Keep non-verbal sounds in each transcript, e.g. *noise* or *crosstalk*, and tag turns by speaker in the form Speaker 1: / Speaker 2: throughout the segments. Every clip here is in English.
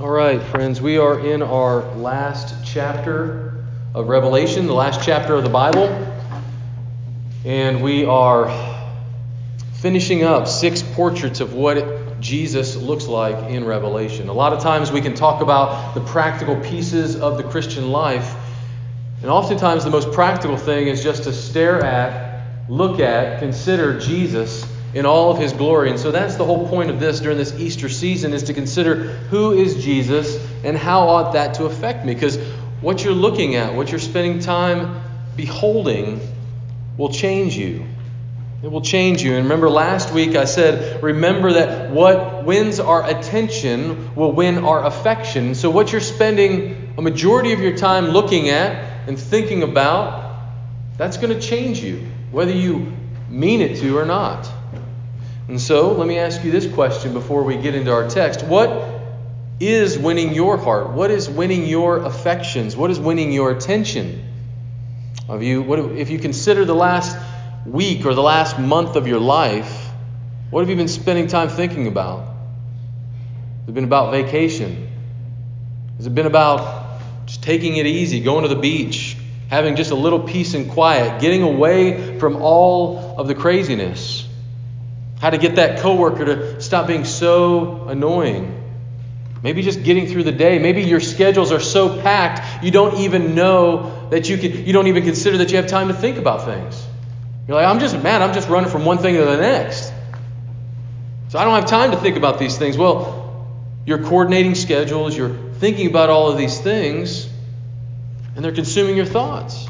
Speaker 1: All right, friends, we are in our last chapter of Revelation, the last chapter of the Bible, and we are finishing up six portraits of what Jesus looks like in Revelation. A lot of times we can talk about the practical pieces of the Christian life, and oftentimes the most practical thing is just to stare at, look at, consider Jesus in all of his glory. And so that's the whole point of this during this Easter season is to consider who is Jesus and how ought that to affect me because what you're looking at, what you're spending time beholding will change you. It will change you. And remember last week I said, remember that what wins our attention will win our affection. So what you're spending a majority of your time looking at and thinking about, that's going to change you, whether you mean it to or not. And so, let me ask you this question before we get into our text. What is winning your heart? What is winning your affections? What is winning your attention? Of you, what, if you consider the last week or the last month of your life, what have you been spending time thinking about? Has it been about vacation? Has it been about just taking it easy, going to the beach, having just a little peace and quiet, getting away from all of the craziness? How to get that coworker to stop being so annoying. Maybe just getting through the day. Maybe your schedules are so packed you don't even know that you can you don't even consider that you have time to think about things. You're like, I'm just mad, I'm just running from one thing to the next. So I don't have time to think about these things. Well, you're coordinating schedules, you're thinking about all of these things, and they're consuming your thoughts.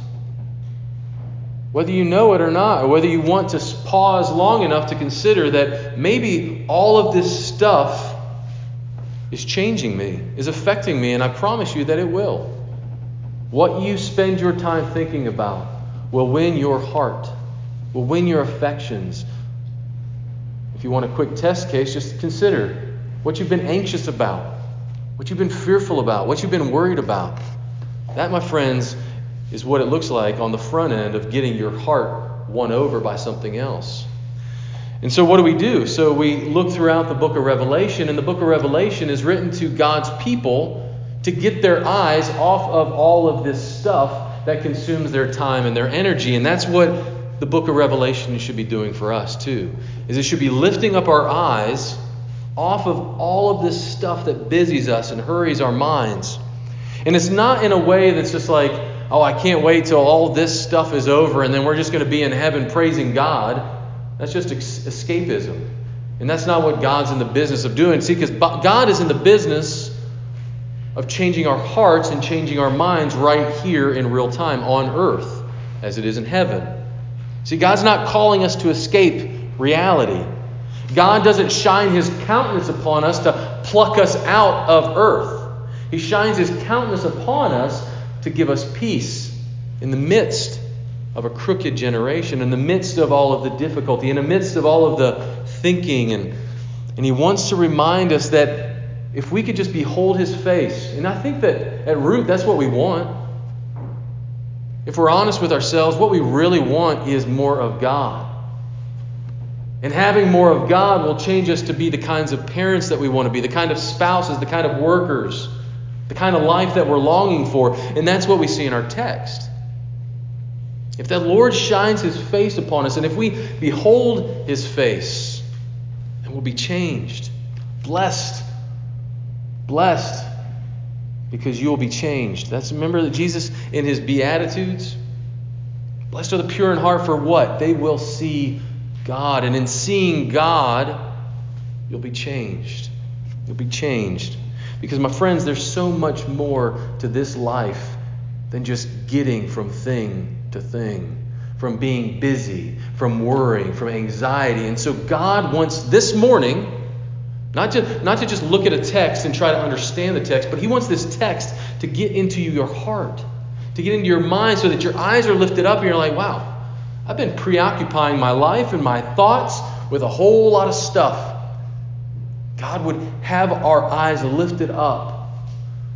Speaker 1: Whether you know it or not, or whether you want to pause long enough to consider that maybe all of this stuff is changing me, is affecting me, and I promise you that it will. What you spend your time thinking about will win your heart, will win your affections. If you want a quick test case, just consider what you've been anxious about, what you've been fearful about, what you've been worried about. That, my friends, is what it looks like on the front end of getting your heart won over by something else. And so, what do we do? So, we look throughout the book of Revelation, and the book of Revelation is written to God's people to get their eyes off of all of this stuff that consumes their time and their energy. And that's what the book of Revelation should be doing for us, too. Is it should be lifting up our eyes off of all of this stuff that busies us and hurries our minds. And it's not in a way that's just like, oh, I can't wait till all this stuff is over and then we're just going to be in heaven praising God. That's just escapism. And that's not what God's in the business of doing. See, because God is in the business of changing our hearts and changing our minds right here in real time on earth as it is in heaven. See, God's not calling us to escape reality. God doesn't shine his countenance upon us to pluck us out of earth. He shines his countenance upon us to give us peace in the midst of a crooked generation, in the midst of all of the difficulty, in the midst of all of the thinking. And, and He wants to remind us that if we could just behold His face, and I think that at root, that's what we want. If we're honest with ourselves, what we really want is more of God. And having more of God will change us to be the kinds of parents that we want to be, the kind of spouses, the kind of workers the kind of life that we're longing for. And that's what we see in our text. If the Lord shines his face upon us, and if we behold his face, then we'll be changed. Blessed. Blessed because you will be changed. That's remember that Jesus in his beatitudes blessed are the pure in heart for what? They will see God and in seeing God you'll be changed. You'll be changed. Because, my friends, there's so much more to this life than just getting from thing to thing, from being busy, from worrying, from anxiety. And so, God wants this morning. Not to, not to just look at a text and try to understand the text, but he wants this text to get into your heart, to get into your mind so that your eyes are lifted up and you're like, wow, I've been preoccupying my life and my thoughts with a whole lot of stuff. God would have our eyes lifted up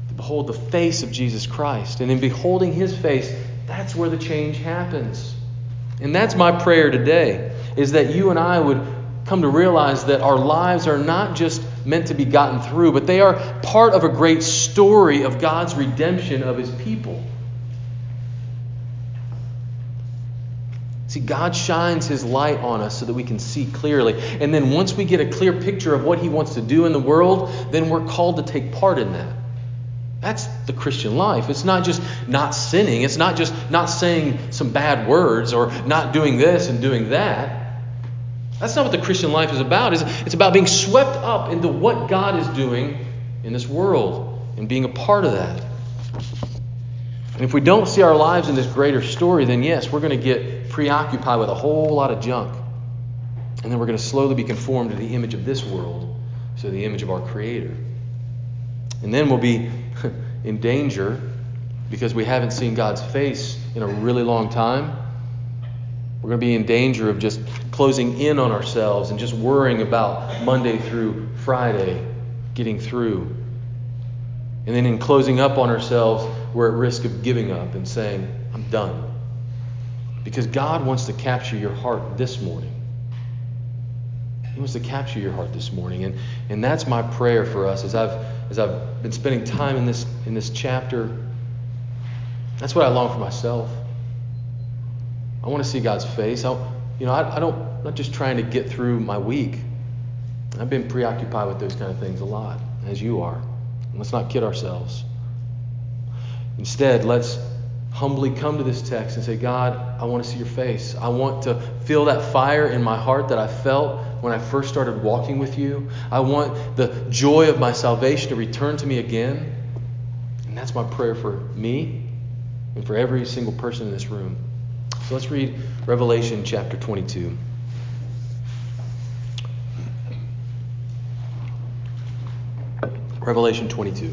Speaker 1: to behold the face of Jesus Christ. And in beholding his face, that's where the change happens. And that's my prayer today is that you and I would come to realize that our lives are not just meant to be gotten through, but they are part of a great story of God's redemption of his people. See, God shines His light on us so that we can see clearly. And then once we get a clear picture of what He wants to do in the world, then we're called to take part in that. That's the Christian life. It's not just not sinning, it's not just not saying some bad words or not doing this and doing that. That's not what the Christian life is about. It's about being swept up into what God is doing in this world and being a part of that. And if we don't see our lives in this greater story, then yes, we're going to get preoccupied with a whole lot of junk. And then we're going to slowly be conformed to the image of this world, so the image of our Creator. And then we'll be *laughs* in danger because we haven't seen God's face in a really long time. We're going to be in danger of just closing in on ourselves and just worrying about Monday through Friday getting through. And then in closing up on ourselves, we're at risk of giving up and saying, I'm done. Because God wants to capture your heart this morning. He wants to capture your heart this morning. And, and that's my prayer for us as I've, as I've been spending time in this, in this chapter. That's what I long for myself. I want to see God's face. I, you know, I, I don't, I'm not just trying to get through my week. I've been preoccupied with those kind of things a lot, as you are. Let's not kid ourselves. Instead, let's humbly come to this text and say, God, I want to see your face. I want to feel that fire in my heart that I felt when I first started walking with you. I want the joy of my salvation to return to me again. And that's my prayer for me and for every single person in this room. So let's read Revelation chapter 22. Revelation 22.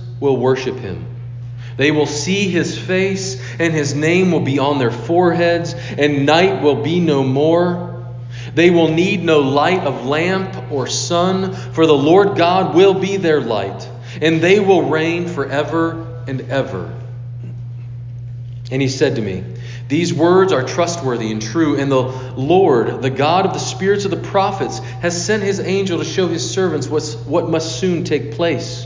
Speaker 1: will worship him. They will see his face, and his name will be on their foreheads, and night will be no more. They will need no light of lamp or sun, for the Lord God will be their light, and they will reign forever and ever. And he said to me, These words are trustworthy and true, and the Lord, the God of the spirits of the prophets, has sent his angel to show his servants what must soon take place.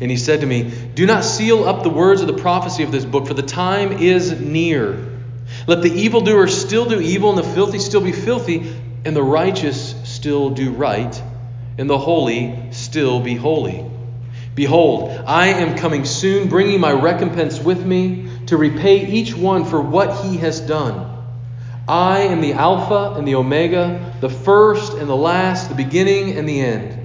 Speaker 1: And he said to me, Do not seal up the words of the prophecy of this book, for the time is near. Let the evildoer still do evil, and the filthy still be filthy, and the righteous still do right, and the holy still be holy. Behold, I am coming soon, bringing my recompense with me to repay each one for what he has done. I am the Alpha and the Omega, the first and the last, the beginning and the end.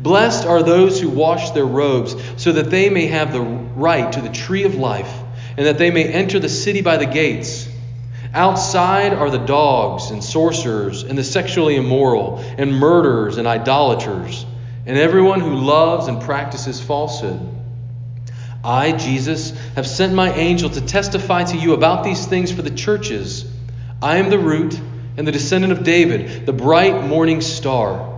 Speaker 1: Blessed are those who wash their robes, so that they may have the right to the tree of life, and that they may enter the city by the gates. Outside are the dogs and sorcerers, and the sexually immoral, and murderers and idolaters, and everyone who loves and practices falsehood. I, Jesus, have sent my angel to testify to you about these things for the churches. I am the root and the descendant of David, the bright morning star.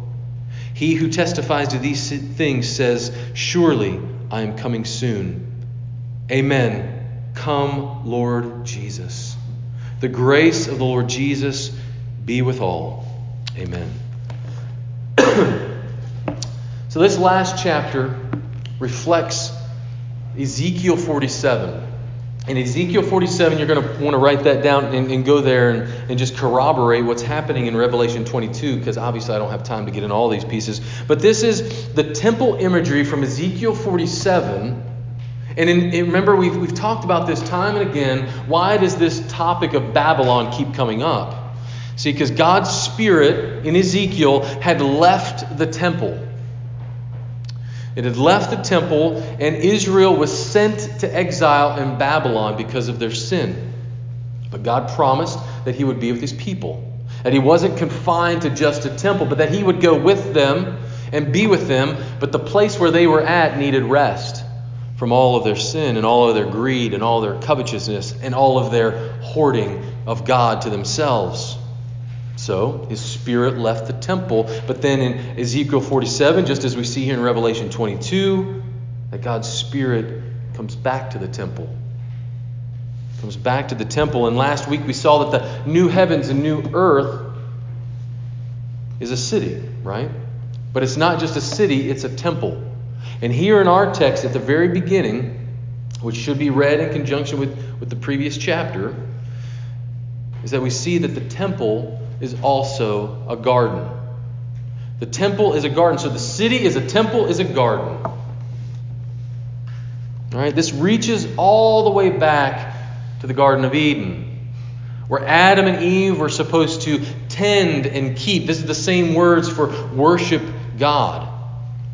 Speaker 1: He who testifies to these things says, Surely I am coming soon. Amen. Come, Lord Jesus. The grace of the Lord Jesus be with all. Amen. *clears throat* so, this last chapter reflects Ezekiel 47. In Ezekiel 47, you're going to want to write that down and, and go there and, and just corroborate what's happening in Revelation 22, because obviously I don't have time to get in all these pieces. But this is the temple imagery from Ezekiel 47. And in, remember, we've, we've talked about this time and again. Why does this topic of Babylon keep coming up? See, because God's Spirit in Ezekiel had left the temple. It had left the temple, and Israel was sent to exile in Babylon because of their sin. But God promised that He would be with His people, that He wasn't confined to just a temple, but that He would go with them and be with them. But the place where they were at needed rest from all of their sin and all of their greed and all their covetousness and all of their hoarding of God to themselves. So his spirit left the temple. But then in Ezekiel 47, just as we see here in Revelation 22, that God's spirit comes back to the temple. Comes back to the temple. And last week we saw that the new heavens and new earth is a city, right? But it's not just a city, it's a temple. And here in our text at the very beginning, which should be read in conjunction with, with the previous chapter, is that we see that the temple is also a garden. The temple is a garden. So the city is a temple, is a garden. All right, this reaches all the way back to the Garden of Eden, where Adam and Eve were supposed to tend and keep. This is the same words for worship God.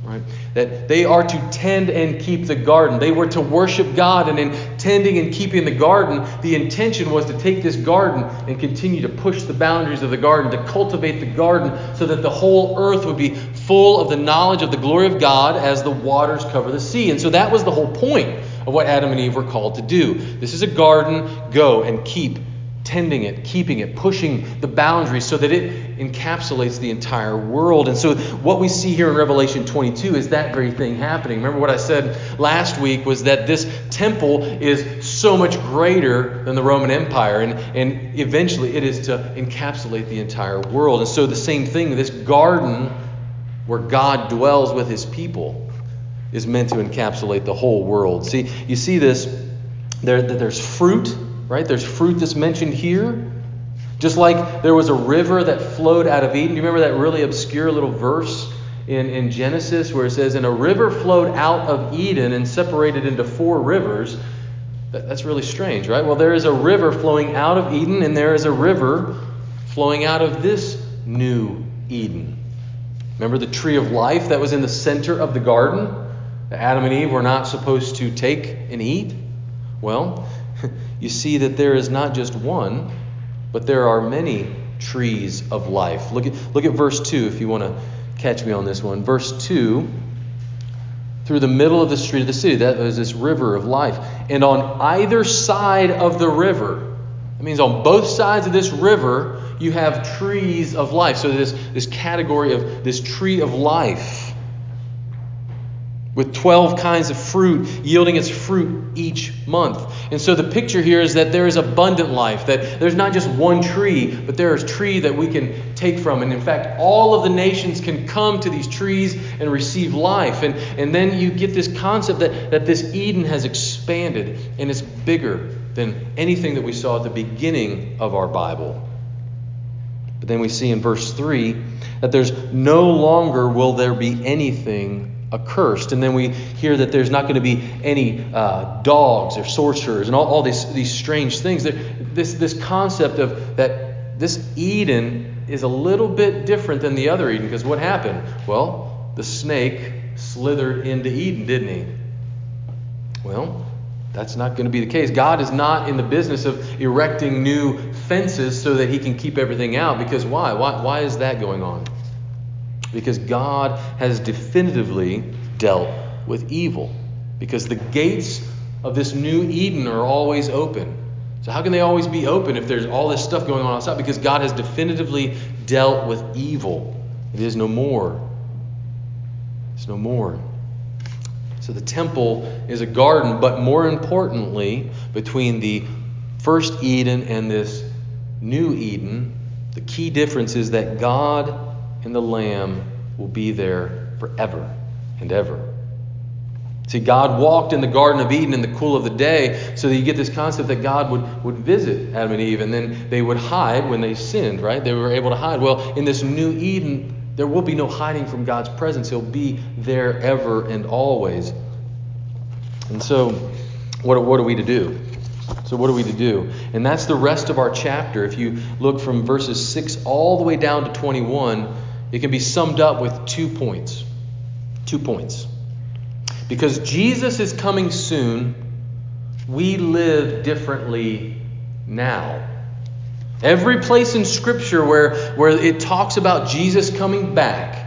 Speaker 1: Right? That they are to tend and keep the garden. They were to worship God, and in tending and keeping the garden, the intention was to take this garden and continue to push the boundaries of the garden, to cultivate the garden so that the whole earth would be full of the knowledge of the glory of God as the waters cover the sea. And so that was the whole point of what Adam and Eve were called to do. This is a garden, go and keep tending it, keeping it, pushing the boundaries so that it encapsulates the entire world. And so, what we see here in Revelation 22 is that very thing happening. Remember what I said last week was that this temple is so much greater than the Roman Empire, and, and eventually it is to encapsulate the entire world. And so, the same thing, this garden where God dwells with his people is meant to encapsulate the whole world. See, you see this, there, there's fruit right? There's fruit that's mentioned here. Just like there was a river that flowed out of Eden. Do you remember that really obscure little verse in, in Genesis where it says, And a river flowed out of Eden and separated into four rivers? That, that's really strange, right? Well, there is a river flowing out of Eden, and there is a river flowing out of this new Eden. Remember the tree of life that was in the center of the garden that Adam and Eve were not supposed to take and eat? Well, *laughs* you see that there is not just one, but there are many trees of life. Look at, look at verse 2 if you want to catch me on this one. Verse 2 through the middle of the street of the city, that was this river of life. And on either side of the river, that means on both sides of this river, you have trees of life. So this, this category of this tree of life with 12 kinds of fruit, yielding its fruit each month. And so the picture here is that there is abundant life, that there's not just one tree, but there is tree that we can take from. And in fact, all of the nations can come to these trees and receive life. And, and then you get this concept that, that this Eden has expanded and it's bigger than anything that we saw at the beginning of our Bible. But then we see in verse 3 that there's no longer will there be anything accursed. And then we hear that there's not going to be any uh, dogs or sorcerers and all, all these, these strange things. This, this concept of that this Eden is a little bit different than the other Eden because what happened? Well, the snake slithered into Eden, didn't he? Well, that's not going to be the case. God is not in the business of erecting new fences so that he can keep everything out because why? Why, why is that going on? Because God has definitively dealt with evil. Because the gates of this new Eden are always open. So, how can they always be open if there's all this stuff going on outside? Because God has definitively dealt with evil. It is no more. It's no more. So the temple is a garden, but more importantly, between the first Eden and this new Eden, the key difference is that God and the Lamb will be there forever and ever. See, God walked in the Garden of Eden in the cool of the day, so that you get this concept that God would, would visit Adam and Eve, and then they would hide when they sinned, right? They were able to hide. Well, in this new Eden, there will be no hiding from God's presence. He'll be there ever and always. And so, what, what are we to do? So, what are we to do? And that's the rest of our chapter. If you look from verses 6 all the way down to 21, it can be summed up with two points. Two points. Because Jesus is coming soon, we live differently now. Every place in Scripture where, where it talks about Jesus coming back,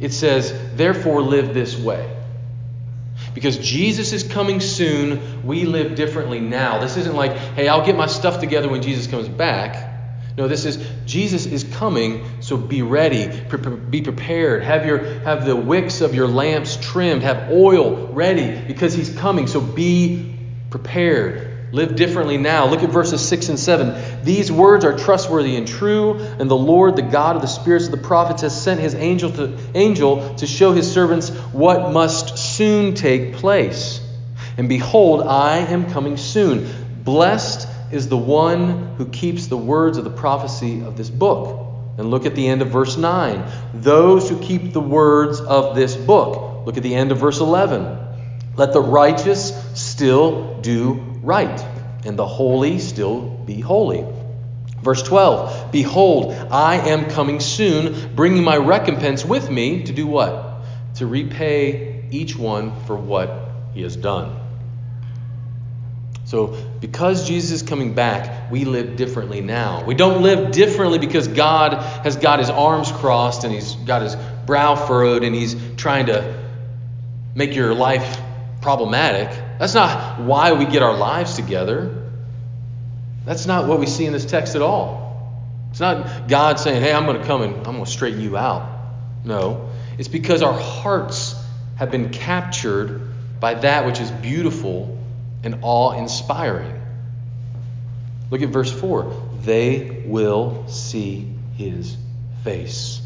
Speaker 1: it says, therefore live this way. Because Jesus is coming soon, we live differently now. This isn't like, hey, I'll get my stuff together when Jesus comes back. No, this is Jesus is coming, so be ready, pre- be prepared. Have your have the wicks of your lamps trimmed, have oil ready because he's coming. So be prepared. Live differently now. Look at verses 6 and 7. These words are trustworthy and true, and the Lord, the God of the spirits of the prophets, has sent his angel to, angel to show his servants what must soon take place. And behold, I am coming soon. Blessed is the one who keeps the words of the prophecy of this book. And look at the end of verse 9. Those who keep the words of this book. Look at the end of verse 11. Let the righteous still do right, and the holy still be holy. Verse 12 Behold, I am coming soon, bringing my recompense with me to do what? To repay each one for what he has done. So, because Jesus is coming back, we live differently now. We don't live differently because God has got his arms crossed and he's got his brow furrowed and he's trying to make your life problematic. That's not why we get our lives together. That's not what we see in this text at all. It's not God saying, hey, I'm going to come and I'm going to straighten you out. No. It's because our hearts have been captured by that which is beautiful and awe inspiring. Look at verse 4. They will see his face.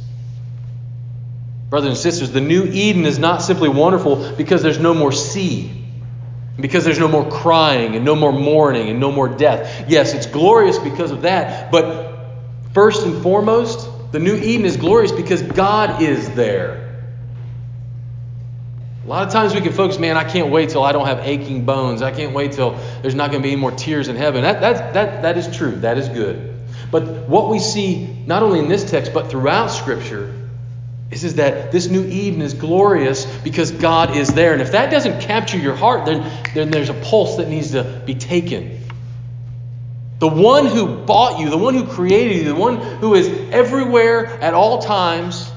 Speaker 1: Brothers and sisters, the new Eden is not simply wonderful because there's no more sea, because there's no more crying and no more mourning and no more death. Yes, it's glorious because of that, but first and foremost, the new Eden is glorious because God is there. A lot of times we can focus, man, I can't wait till I don't have aching bones. I can't wait till there's not going to be any more tears in heaven. That, that, that, that is true. That is good. But what we see, not only in this text, but throughout Scripture, is, is that this new Eden is glorious because God is there. And if that doesn't capture your heart, then, then there's a pulse that needs to be taken. The one who bought you, the one who created you, the one who is everywhere at all times,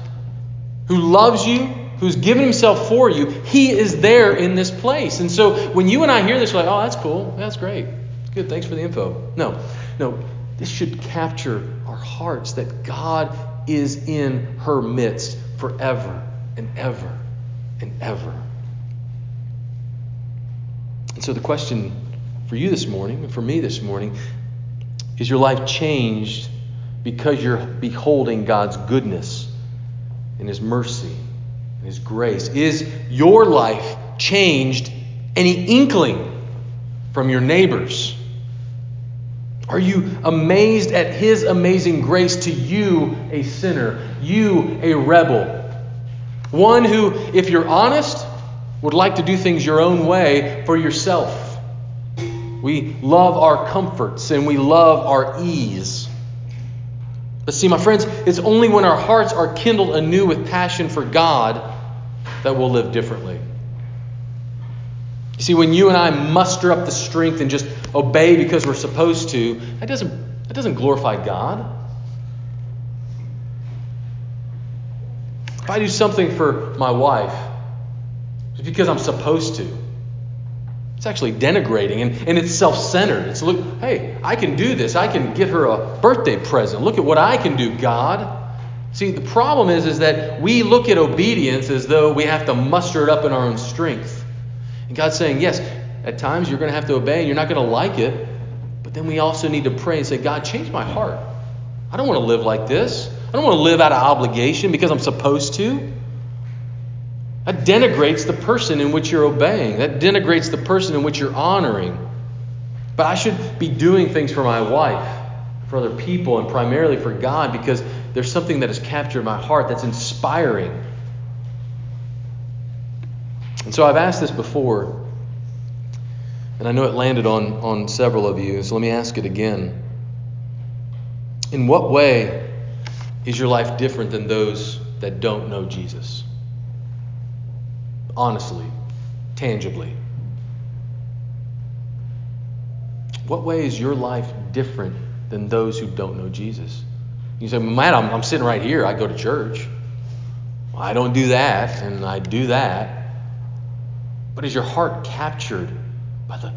Speaker 1: who loves you, who's given himself for you, he is there in this place. And so when you and I hear this, we're like, oh, that's cool. That's great. Good. Thanks for the info. No, no. This should capture our hearts that God is in her midst forever and ever and ever. And so the question for you this morning, and for me this morning, is your life changed because you're beholding God's goodness and His mercy and His grace? Is your life changed any inkling from your neighbors? Are you amazed at His amazing grace to you, a sinner, you, a rebel? One who, if you're honest, would like to do things your own way for yourself. We love our comforts and we love our ease. But see, my friends, it's only when our hearts are kindled anew with passion for God that we'll live differently. You see, when you and I muster up the strength and just obey because we're supposed to, that doesn't, that doesn't glorify God. If I do something for my wife, it's because I'm supposed to. It's actually denigrating and, and it's self centered. It's look, hey, I can do this. I can get her a birthday present. Look at what I can do, God. See, the problem is, is that we look at obedience as though we have to muster it up in our own strength. And God's saying, yes, at times you're going to have to obey and you're not going to like it, but then we also need to pray and say, God, change my heart. I don't want to live like this. I don't want to live out of obligation because I'm supposed to. That denigrates the person in which you're obeying. That denigrates the person in which you're honoring. But I should be doing things for my wife, for other people, and primarily for God because there's something that has captured my heart that's inspiring. And so I've asked this before, and I know it landed on, on several of you, so let me ask it again. In what way is your life different than those that don't know Jesus? Honestly, tangibly. What way is your life different than those who don't know Jesus? You say, man, I'm, I'm sitting right here. I go to church. Well, I don't do that, and I do that. But is your heart captured by the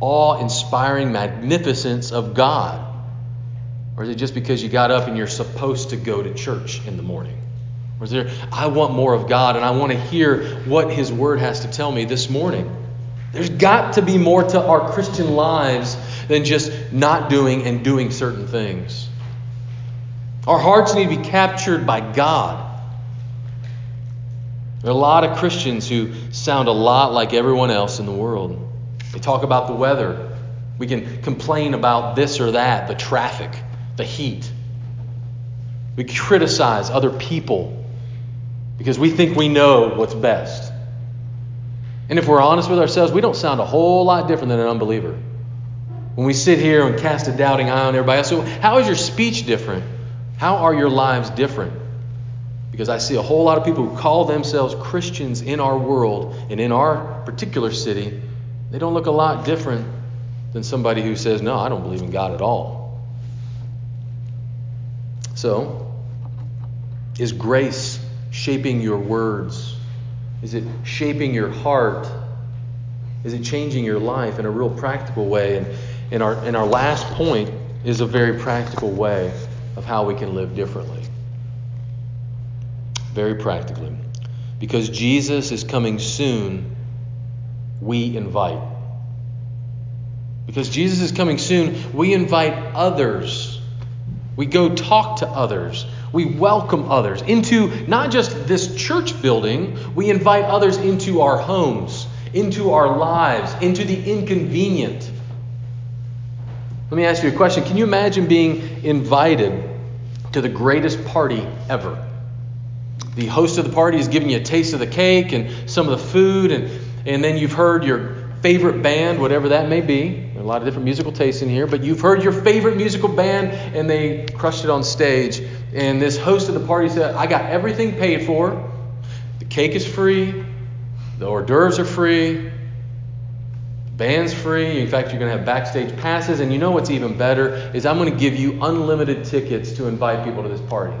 Speaker 1: awe inspiring magnificence of God? Or is it just because you got up and you're supposed to go to church in the morning? Or is there, I want more of God and I want to hear what His Word has to tell me this morning? There's got to be more to our Christian lives than just not doing and doing certain things. Our hearts need to be captured by God. There are a lot of Christians who sound a lot like everyone else in the world. They talk about the weather. We can complain about this or that, the traffic, the heat. We criticize other people because we think we know what's best. And if we're honest with ourselves, we don't sound a whole lot different than an unbeliever. When we sit here and cast a doubting eye on everybody else, so how is your speech different? How are your lives different? Because I see a whole lot of people who call themselves Christians in our world and in our particular city. They don't look a lot different than somebody who says, No, I don't believe in God at all. So, is grace shaping your words? Is it shaping your heart? Is it changing your life in a real practical way? And, and, our, and our last point is a very practical way of how we can live differently. Very practically. Because Jesus is coming soon, we invite. Because Jesus is coming soon, we invite others. We go talk to others. We welcome others into not just this church building, we invite others into our homes, into our lives, into the inconvenient. Let me ask you a question. Can you imagine being invited to the greatest party ever? The host of the party is giving you a taste of the cake and some of the food, and, and then you've heard your favorite band, whatever that may be. A lot of different musical tastes in here, but you've heard your favorite musical band and they crushed it on stage. And this host of the party said, I got everything paid for. The cake is free, the hors d'oeuvres are free, Band's free. In fact, you're going to have backstage passes. And you know what's even better is I'm going to give you unlimited tickets to invite people to this party.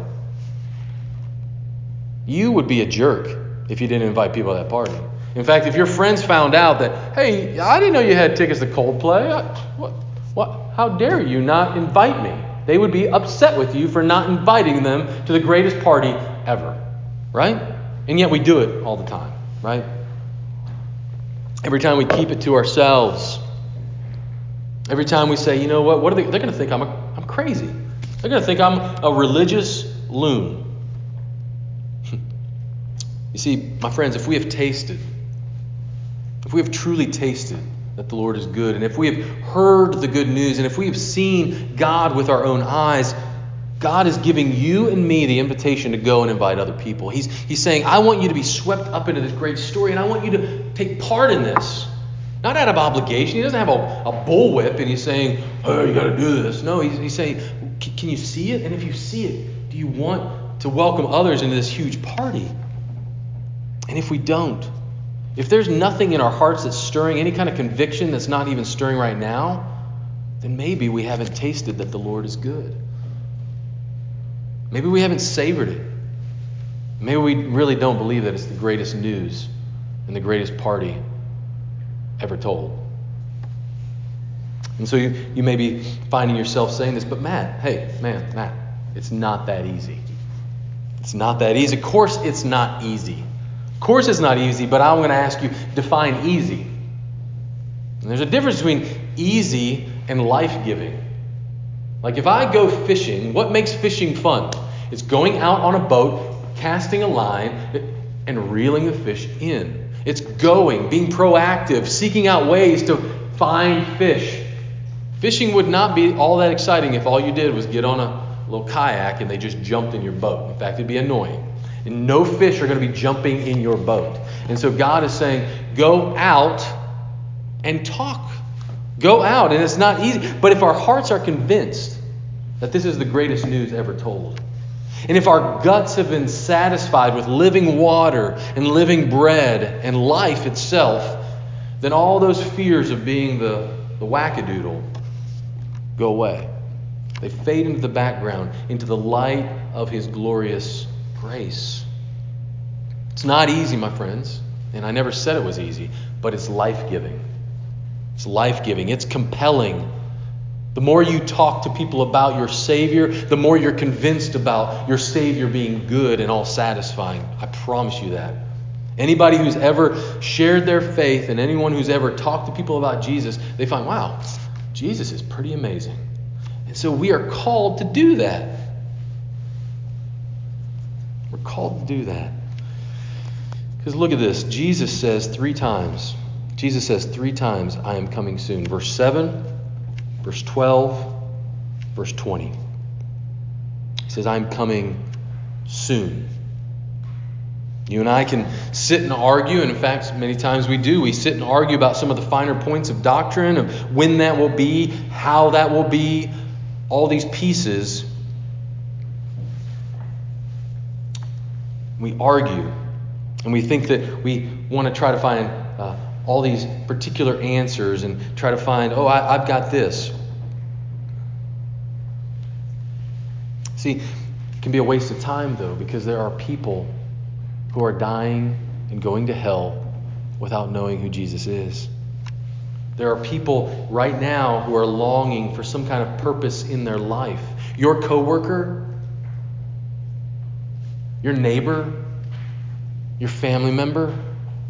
Speaker 1: You would be a jerk if you didn't invite people to that party. In fact, if your friends found out that, hey, I didn't know you had tickets to Coldplay, I, what, what, how dare you not invite me? They would be upset with you for not inviting them to the greatest party ever, right? And yet we do it all the time, right? Every time we keep it to ourselves. Every time we say, you know what, what are they? They're going to think I'm, a, I'm crazy. They're going to think I'm a religious loon. *laughs* you see, my friends, if we have tasted, if we have truly tasted that the Lord is good, and if we have heard the good news, and if we have seen God with our own eyes, God is giving you and me the invitation to go and invite other people. He's, he's saying, I want you to be swept up into this great story, and I want you to take part in this. Not out of obligation. He doesn't have a, a bullwhip and he's saying, Oh, you got to do this. No, he's, he's saying, Can you see it? And if you see it, do you want to welcome others into this huge party? And if we don't, if there's nothing in our hearts that's stirring any kind of conviction that's not even stirring right now, then maybe we haven't tasted that the Lord is good. Maybe we haven't savored it. Maybe we really don't believe that it's the greatest news and the greatest party ever told. And so you, you may be finding yourself saying this, but Matt, hey, man, Matt, it's not that easy. It's not that easy. Of course, it's not easy. Of course, it's not easy, but I'm going to ask you define easy. And there's a difference between easy and life giving. Like if I go fishing, what makes fishing fun? It's going out on a boat, casting a line, and reeling the fish in. It's going, being proactive, seeking out ways to find fish. Fishing would not be all that exciting if all you did was get on a little kayak and they just jumped in your boat. In fact, it'd be annoying. And no fish are going to be jumping in your boat. And so God is saying, go out and talk. Go out. And it's not easy. But if our hearts are convinced that this is the greatest news ever told, and if our guts have been satisfied with living water and living bread and life itself, then all those fears of being the, the wackadoodle go away. They fade into the background, into the light of His glorious grace. It's not easy, my friends, and I never said it was easy, but it's life giving. It's life giving, it's compelling. The more you talk to people about your Savior, the more you're convinced about your Savior being good and all satisfying. I promise you that. Anybody who's ever shared their faith and anyone who's ever talked to people about Jesus, they find, wow, Jesus is pretty amazing. And so we are called to do that. We're called to do that. Because look at this. Jesus says three times. Jesus says three times, I am coming soon. Verse 7, verse 12, verse 20. He says, I'm coming soon. You and I can sit and argue, and in fact, many times we do. We sit and argue about some of the finer points of doctrine, of when that will be, how that will be, all these pieces. We argue, and we think that we want to try to find uh, all these particular answers and try to find, oh, I, I've got this. See, it can be a waste of time, though, because there are people who are dying and going to hell without knowing who Jesus is. There are people right now who are longing for some kind of purpose in their life. Your coworker, your neighbor, your family member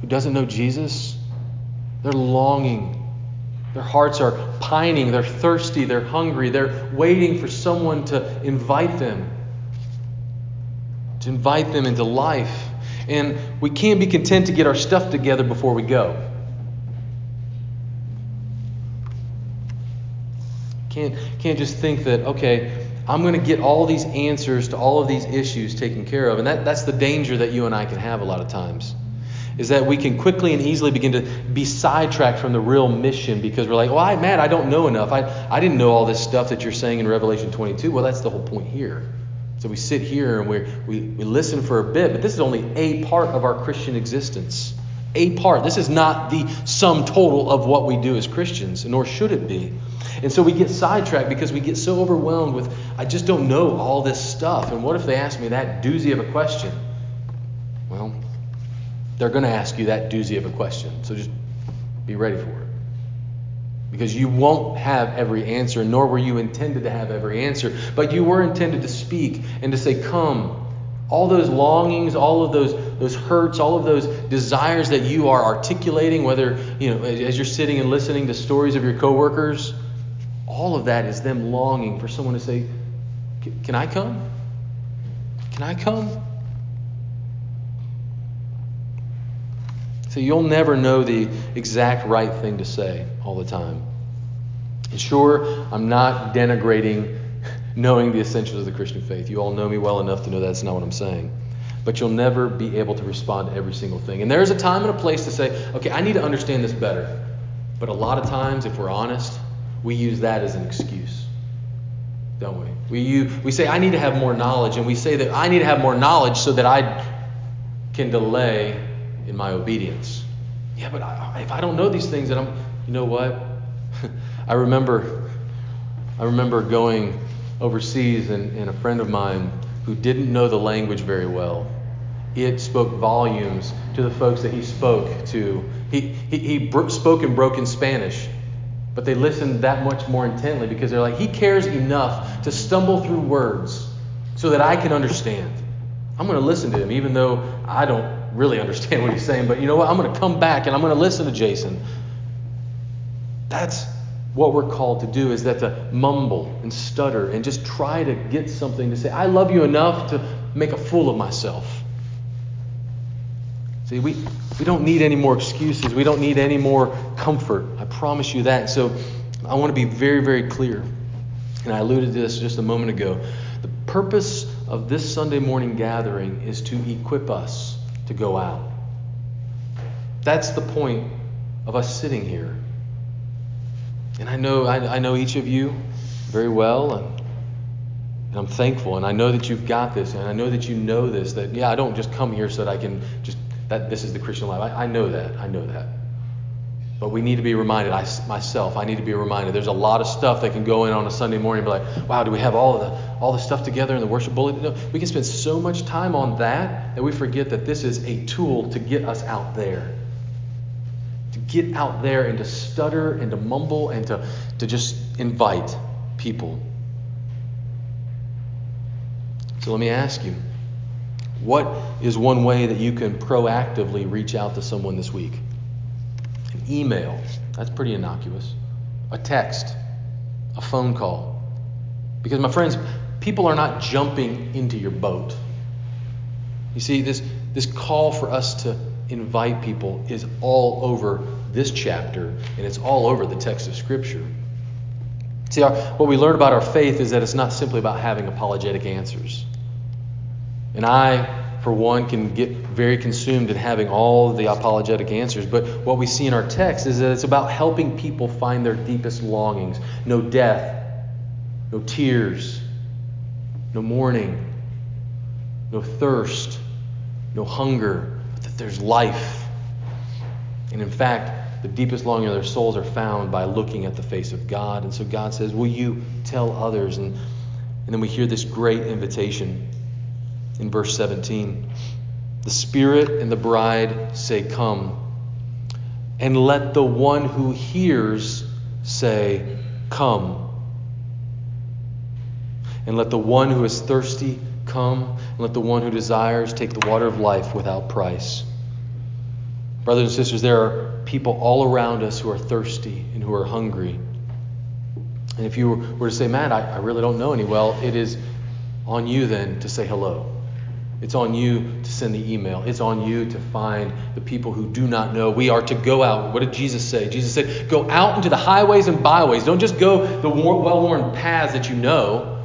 Speaker 1: who doesn't know Jesus, they're longing. Their hearts are pining, they're thirsty, they're hungry, they're waiting for someone to invite them, to invite them into life. And we can't be content to get our stuff together before we go. Can't, can't just think that, okay, I'm going to get all these answers to all of these issues taken care of. And that, that's the danger that you and I can have a lot of times. Is that we can quickly and easily begin to be sidetracked from the real mission because we're like, well, I'm man, I don't know enough. I, I didn't know all this stuff that you're saying in Revelation 22. Well, that's the whole point here. So we sit here and we we, we listen for a bit, but this is only a part of our Christian existence. A part. This is not the sum total of what we do as Christians, nor should it be. And so we get sidetracked because we get so overwhelmed with, I just don't know all this stuff. And what if they ask me that doozy of a question? Well, they're going to ask you that doozy of a question. So just be ready for it. Because you won't have every answer, nor were you intended to have every answer. But you were intended to speak and to say, Come. All those longings, all of those, those hurts, all of those desires that you are articulating, whether, you know, as you're sitting and listening to stories of your coworkers, all of that is them longing for someone to say, Can I come? Can I come? So you'll never know the exact right thing to say all the time. And sure, I'm not denigrating *laughs* knowing the essentials of the Christian faith. You all know me well enough to know that's not what I'm saying. But you'll never be able to respond to every single thing. And there's a time and a place to say, okay, I need to understand this better. But a lot of times, if we're honest, we use that as an excuse, don't we? We, we say, I need to have more knowledge, and we say that I need to have more knowledge so that I can delay in my obedience. Yeah, but I, if I don't know these things, then I'm, you know what? *laughs* I remember, I remember going overseas, and, and a friend of mine who didn't know the language very well, it spoke volumes to the folks that he spoke to. He, he, he bro- spoke in broken Spanish but they listen that much more intently because they're like, He cares enough to stumble through words so that I can understand. I'm going to listen to him, even though I don't really understand what he's saying. But you know what? I'm going to come back and I'm going to listen to Jason. That's what we're called to do is that to mumble and stutter and just try to get something to say. I love you enough to make a fool of myself. See, we, we don't need any more excuses. We don't need any more comfort. I promise you that. So I want to be very, very clear. And I alluded to this just a moment ago. The purpose of this Sunday morning gathering is to equip us to go out. That's the point of us sitting here. And I know, I, I know each of you very well, and, and I'm thankful, and I know that you've got this, and I know that you know this. That yeah, I don't just come here so that I can just that this is the Christian life. I, I know that. I know that. But we need to be reminded, I, myself, I need to be reminded. There's a lot of stuff that can go in on a Sunday morning and be like, wow, do we have all the all the stuff together in the worship bulletin? No, we can spend so much time on that that we forget that this is a tool to get us out there. To get out there and to stutter and to mumble and to, to just invite people. So let me ask you. What is one way that you can proactively reach out to someone this week? Email, that's pretty innocuous. A text, a phone call. Because, my friends, people are not jumping into your boat. You see, this, this call for us to invite people is all over this chapter, and it's all over the text of Scripture. See, our, what we learn about our faith is that it's not simply about having apologetic answers. And I, for one, can get very consumed in having all the apologetic answers. But what we see in our text is that it's about helping people find their deepest longings no death, no tears, no mourning, no thirst, no hunger, but that there's life. And in fact, the deepest longing of their souls are found by looking at the face of God. And so God says, Will you tell others? And, and then we hear this great invitation in verse 17. The Spirit and the bride say, Come. And let the one who hears say, Come. And let the one who is thirsty come. And let the one who desires take the water of life without price. Brothers and sisters, there are people all around us who are thirsty and who are hungry. And if you were to say, Matt, I, I really don't know any, well, it is on you then to say hello. It's on you send the email. It's on you to find the people who do not know. We are to go out. What did Jesus say? Jesus said, Go out into the highways and byways. Don't just go the well worn paths that you know.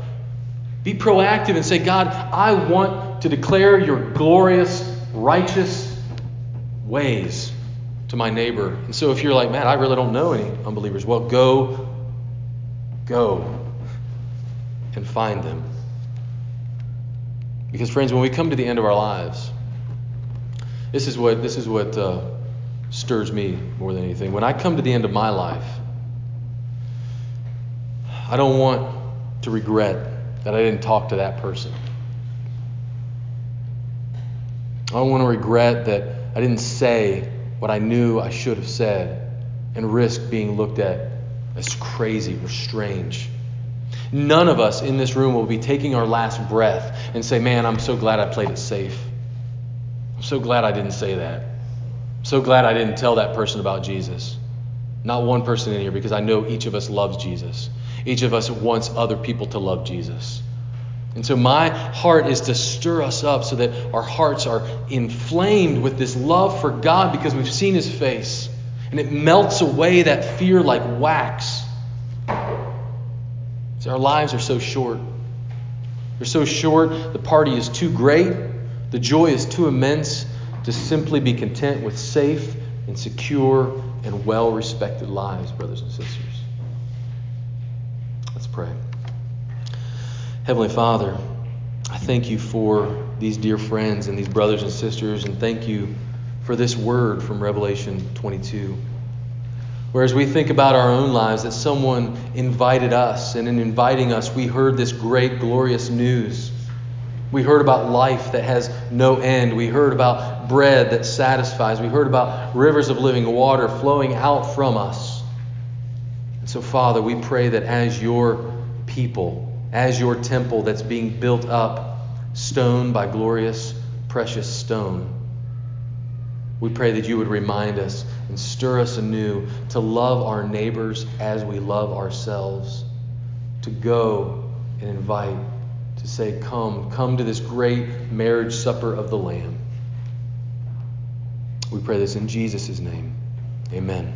Speaker 1: Be proactive and say, God, I want to declare your glorious, righteous ways to my neighbor. And so if you're like, man, I really don't know any unbelievers, well, go, go and find them. Because, friends, when we come to the end of our lives, this is what, this is what uh, stirs me more than anything. When I come to the end of my life, I don't want to regret that I didn't talk to that person. I don't want to regret that I didn't say what I knew I should have said and risk being looked at as crazy or strange. None of us in this room will be taking our last breath and say, Man, I'm so glad I played it safe. I'm so glad I didn't say that. I'm so glad I didn't tell that person about Jesus. Not one person in here because I know each of us loves Jesus. Each of us wants other people to love Jesus. And so my heart is to stir us up so that our hearts are inflamed with this love for God because we've seen his face. And it melts away that fear like wax. So our lives are so short. They're so short, the party is too great, the joy is too immense to simply be content with safe and secure and well respected lives, brothers and sisters. Let's pray. Heavenly Father, I thank you for these dear friends and these brothers and sisters, and thank you for this word from Revelation 22. Whereas we think about our own lives, that someone invited us, and in inviting us, we heard this great, glorious news. We heard about life that has no end. We heard about bread that satisfies. We heard about rivers of living water flowing out from us. And so, Father, we pray that as your people, as your temple that's being built up, stone by glorious, precious stone. We pray that you would remind us and stir us anew to love our neighbors as we love ourselves, to go and invite, to say, Come, come to this great marriage supper of the Lamb. We pray this in Jesus' name. Amen.